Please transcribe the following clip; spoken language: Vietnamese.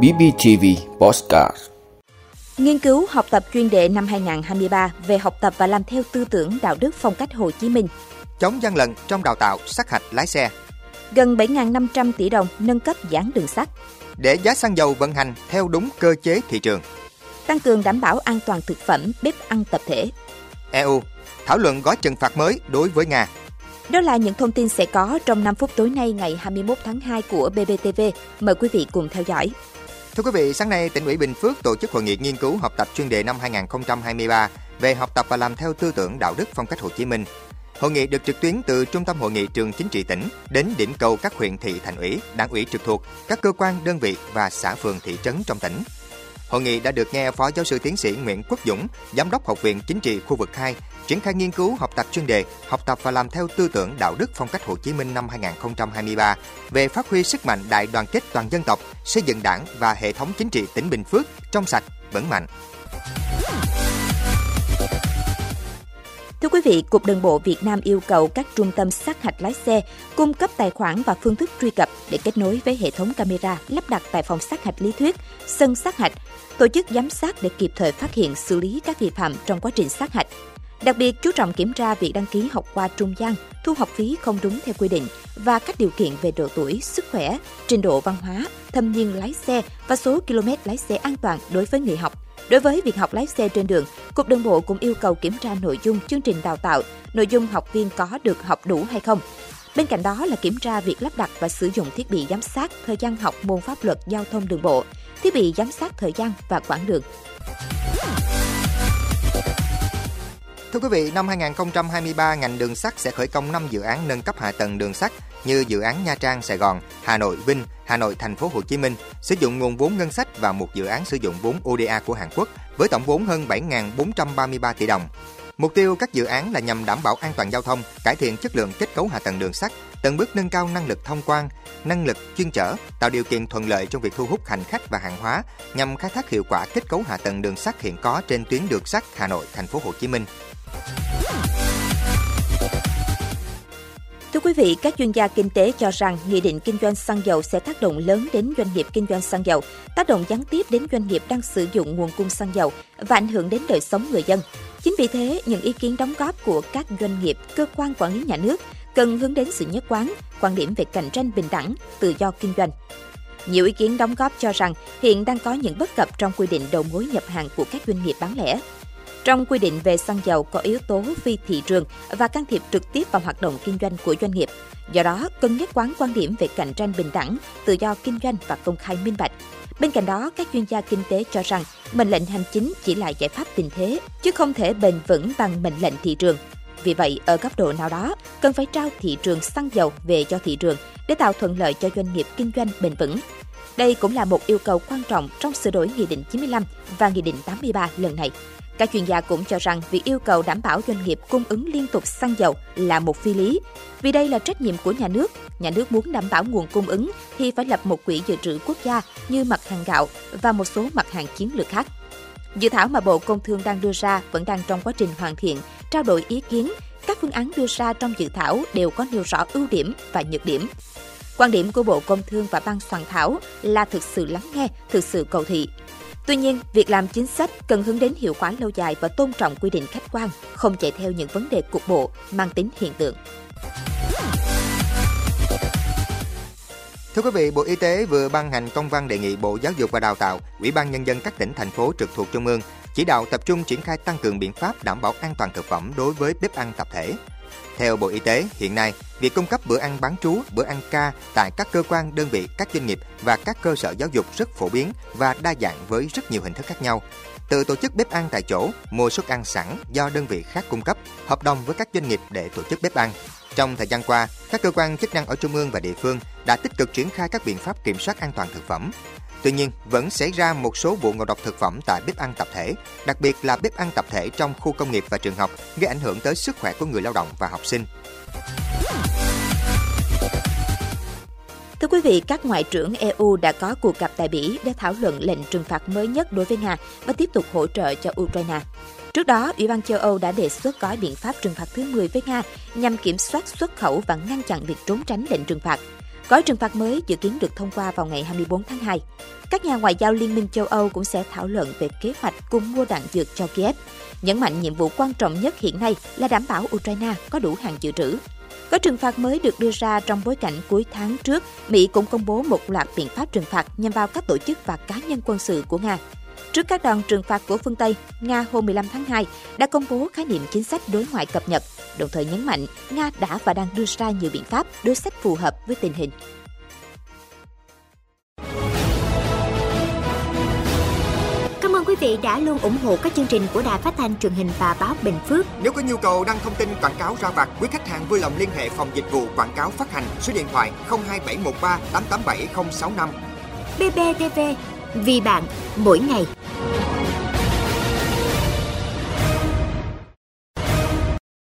BBTV Postcard Nghiên cứu học tập chuyên đề năm 2023 về học tập và làm theo tư tưởng đạo đức phong cách Hồ Chí Minh. Chống gian lận trong đào tạo sát hạch lái xe. Gần 7.500 tỷ đồng nâng cấp giảng đường sắt. Để giá xăng dầu vận hành theo đúng cơ chế thị trường. Tăng cường đảm bảo an toàn thực phẩm, bếp ăn tập thể. EU thảo luận gói trừng phạt mới đối với Nga. Đó là những thông tin sẽ có trong 5 phút tối nay ngày 21 tháng 2 của BBTV. Mời quý vị cùng theo dõi. Thưa quý vị, sáng nay tỉnh ủy Bình Phước tổ chức hội nghị nghiên cứu học tập chuyên đề năm 2023 về học tập và làm theo tư tưởng đạo đức phong cách Hồ Chí Minh. Hội nghị được trực tuyến từ Trung tâm Hội nghị Trường Chính trị tỉnh đến điểm cầu các huyện thị thành ủy, đảng ủy trực thuộc, các cơ quan, đơn vị và xã phường thị trấn trong tỉnh. Hội nghị đã được nghe Phó Giáo sư Tiến sĩ Nguyễn Quốc Dũng, Giám đốc Học viện Chính trị khu vực 2, triển khai nghiên cứu học tập chuyên đề Học tập và làm theo tư tưởng đạo đức phong cách Hồ Chí Minh năm 2023 về phát huy sức mạnh đại đoàn kết toàn dân tộc, xây dựng đảng và hệ thống chính trị tỉnh Bình Phước trong sạch, vững mạnh. Thưa quý vị, Cục Đường bộ Việt Nam yêu cầu các trung tâm sát hạch lái xe cung cấp tài khoản và phương thức truy cập để kết nối với hệ thống camera lắp đặt tại phòng sát hạch lý thuyết, sân sát hạch, tổ chức giám sát để kịp thời phát hiện xử lý các vi phạm trong quá trình sát hạch. Đặc biệt chú trọng kiểm tra việc đăng ký học qua trung gian, thu học phí không đúng theo quy định và các điều kiện về độ tuổi, sức khỏe, trình độ văn hóa, thâm niên lái xe và số km lái xe an toàn đối với người học. Đối với việc học lái xe trên đường, Cục Đường bộ cũng yêu cầu kiểm tra nội dung chương trình đào tạo, nội dung học viên có được học đủ hay không. Bên cạnh đó là kiểm tra việc lắp đặt và sử dụng thiết bị giám sát thời gian học môn pháp luật giao thông đường bộ, thiết bị giám sát thời gian và quãng đường. Thưa quý vị, năm 2023, ngành đường sắt sẽ khởi công 5 dự án nâng cấp hạ tầng đường sắt như dự án Nha Trang Sài Gòn, Hà Nội Vinh, Hà Nội Thành phố Hồ Chí Minh, sử dụng nguồn vốn ngân sách và một dự án sử dụng vốn ODA của Hàn Quốc với tổng vốn hơn 7.433 tỷ đồng. Mục tiêu các dự án là nhằm đảm bảo an toàn giao thông, cải thiện chất lượng kết cấu hạ tầng đường sắt, từng bước nâng cao năng lực thông quan, năng lực chuyên chở, tạo điều kiện thuận lợi trong việc thu hút hành khách và hàng hóa nhằm khai thác hiệu quả kết cấu hạ tầng đường sắt hiện có trên tuyến đường sắt Hà Nội Thành phố Hồ Chí Minh. Thưa quý vị, các chuyên gia kinh tế cho rằng nghị định kinh doanh xăng dầu sẽ tác động lớn đến doanh nghiệp kinh doanh xăng dầu, tác động gián tiếp đến doanh nghiệp đang sử dụng nguồn cung xăng dầu và ảnh hưởng đến đời sống người dân. Chính vì thế, những ý kiến đóng góp của các doanh nghiệp, cơ quan quản lý nhà nước cần hướng đến sự nhất quán, quan điểm về cạnh tranh bình đẳng, tự do kinh doanh. Nhiều ý kiến đóng góp cho rằng hiện đang có những bất cập trong quy định đầu mối nhập hàng của các doanh nghiệp bán lẻ. Trong quy định về xăng dầu có yếu tố phi thị trường và can thiệp trực tiếp vào hoạt động kinh doanh của doanh nghiệp. Do đó, cần nhất quán quan điểm về cạnh tranh bình đẳng, tự do kinh doanh và công khai minh bạch. Bên cạnh đó, các chuyên gia kinh tế cho rằng mệnh lệnh hành chính chỉ là giải pháp tình thế, chứ không thể bền vững bằng mệnh lệnh thị trường. Vì vậy, ở cấp độ nào đó, cần phải trao thị trường xăng dầu về cho thị trường để tạo thuận lợi cho doanh nghiệp kinh doanh bền vững. Đây cũng là một yêu cầu quan trọng trong sửa đổi Nghị định 95 và Nghị định 83 lần này. Các chuyên gia cũng cho rằng việc yêu cầu đảm bảo doanh nghiệp cung ứng liên tục xăng dầu là một phi lý, vì đây là trách nhiệm của nhà nước. Nhà nước muốn đảm bảo nguồn cung ứng thì phải lập một quỹ dự trữ quốc gia như mặt hàng gạo và một số mặt hàng chiến lược khác. Dự thảo mà Bộ Công Thương đang đưa ra vẫn đang trong quá trình hoàn thiện, trao đổi ý kiến. Các phương án đưa ra trong dự thảo đều có nêu rõ ưu điểm và nhược điểm. Quan điểm của Bộ Công Thương và ban soạn thảo là thực sự lắng nghe, thực sự cầu thị. Tuy nhiên, việc làm chính sách cần hướng đến hiệu quả lâu dài và tôn trọng quy định khách quan, không chạy theo những vấn đề cục bộ mang tính hiện tượng. Thưa quý vị, Bộ Y tế vừa ban hành công văn đề nghị Bộ Giáo dục và Đào tạo, Ủy ban Nhân dân các tỉnh, thành phố trực thuộc Trung ương chỉ đạo tập trung triển khai tăng cường biện pháp đảm bảo an toàn thực phẩm đối với bếp ăn tập thể. Theo Bộ Y tế, hiện nay, việc cung cấp bữa ăn bán trú, bữa ăn ca tại các cơ quan, đơn vị, các doanh nghiệp và các cơ sở giáo dục rất phổ biến và đa dạng với rất nhiều hình thức khác nhau. Từ tổ chức bếp ăn tại chỗ, mua suất ăn sẵn do đơn vị khác cung cấp, hợp đồng với các doanh nghiệp để tổ chức bếp ăn. Trong thời gian qua, các cơ quan chức năng ở trung ương và địa phương đã tích cực triển khai các biện pháp kiểm soát an toàn thực phẩm. Tuy nhiên, vẫn xảy ra một số vụ ngộ độc thực phẩm tại bếp ăn tập thể, đặc biệt là bếp ăn tập thể trong khu công nghiệp và trường học, gây ảnh hưởng tới sức khỏe của người lao động và học sinh. Thưa quý vị, các ngoại trưởng EU đã có cuộc gặp tại Bỉ để thảo luận lệnh trừng phạt mới nhất đối với Nga và tiếp tục hỗ trợ cho Ukraine. Trước đó, Ủy ban châu Âu đã đề xuất gói biện pháp trừng phạt thứ 10 với Nga nhằm kiểm soát xuất khẩu và ngăn chặn việc trốn tránh lệnh trừng phạt. Gói trừng phạt mới dự kiến được thông qua vào ngày 24 tháng 2. Các nhà ngoại giao Liên minh châu Âu cũng sẽ thảo luận về kế hoạch cung mua đạn dược cho Kiev, nhấn mạnh nhiệm vụ quan trọng nhất hiện nay là đảm bảo Ukraine có đủ hàng dự trữ. Gói trừng phạt mới được đưa ra trong bối cảnh cuối tháng trước, Mỹ cũng công bố một loạt biện pháp trừng phạt nhằm vào các tổ chức và cá nhân quân sự của Nga. Trước các đòn trừng phạt của phương Tây, Nga hôm 15 tháng 2 đã công bố khái niệm chính sách đối ngoại cập nhật, đồng thời nhấn mạnh Nga đã và đang đưa ra nhiều biện pháp đối sách phù hợp với tình hình. Cảm ơn quý vị đã luôn ủng hộ các chương trình của Đài Phát thanh truyền hình và báo Bình Phước. Nếu có nhu cầu đăng thông tin quảng cáo ra vặt, quý khách hàng vui lòng liên hệ phòng dịch vụ quảng cáo phát hành số điện thoại 02713 887065. BBTV, vì bạn, mỗi ngày.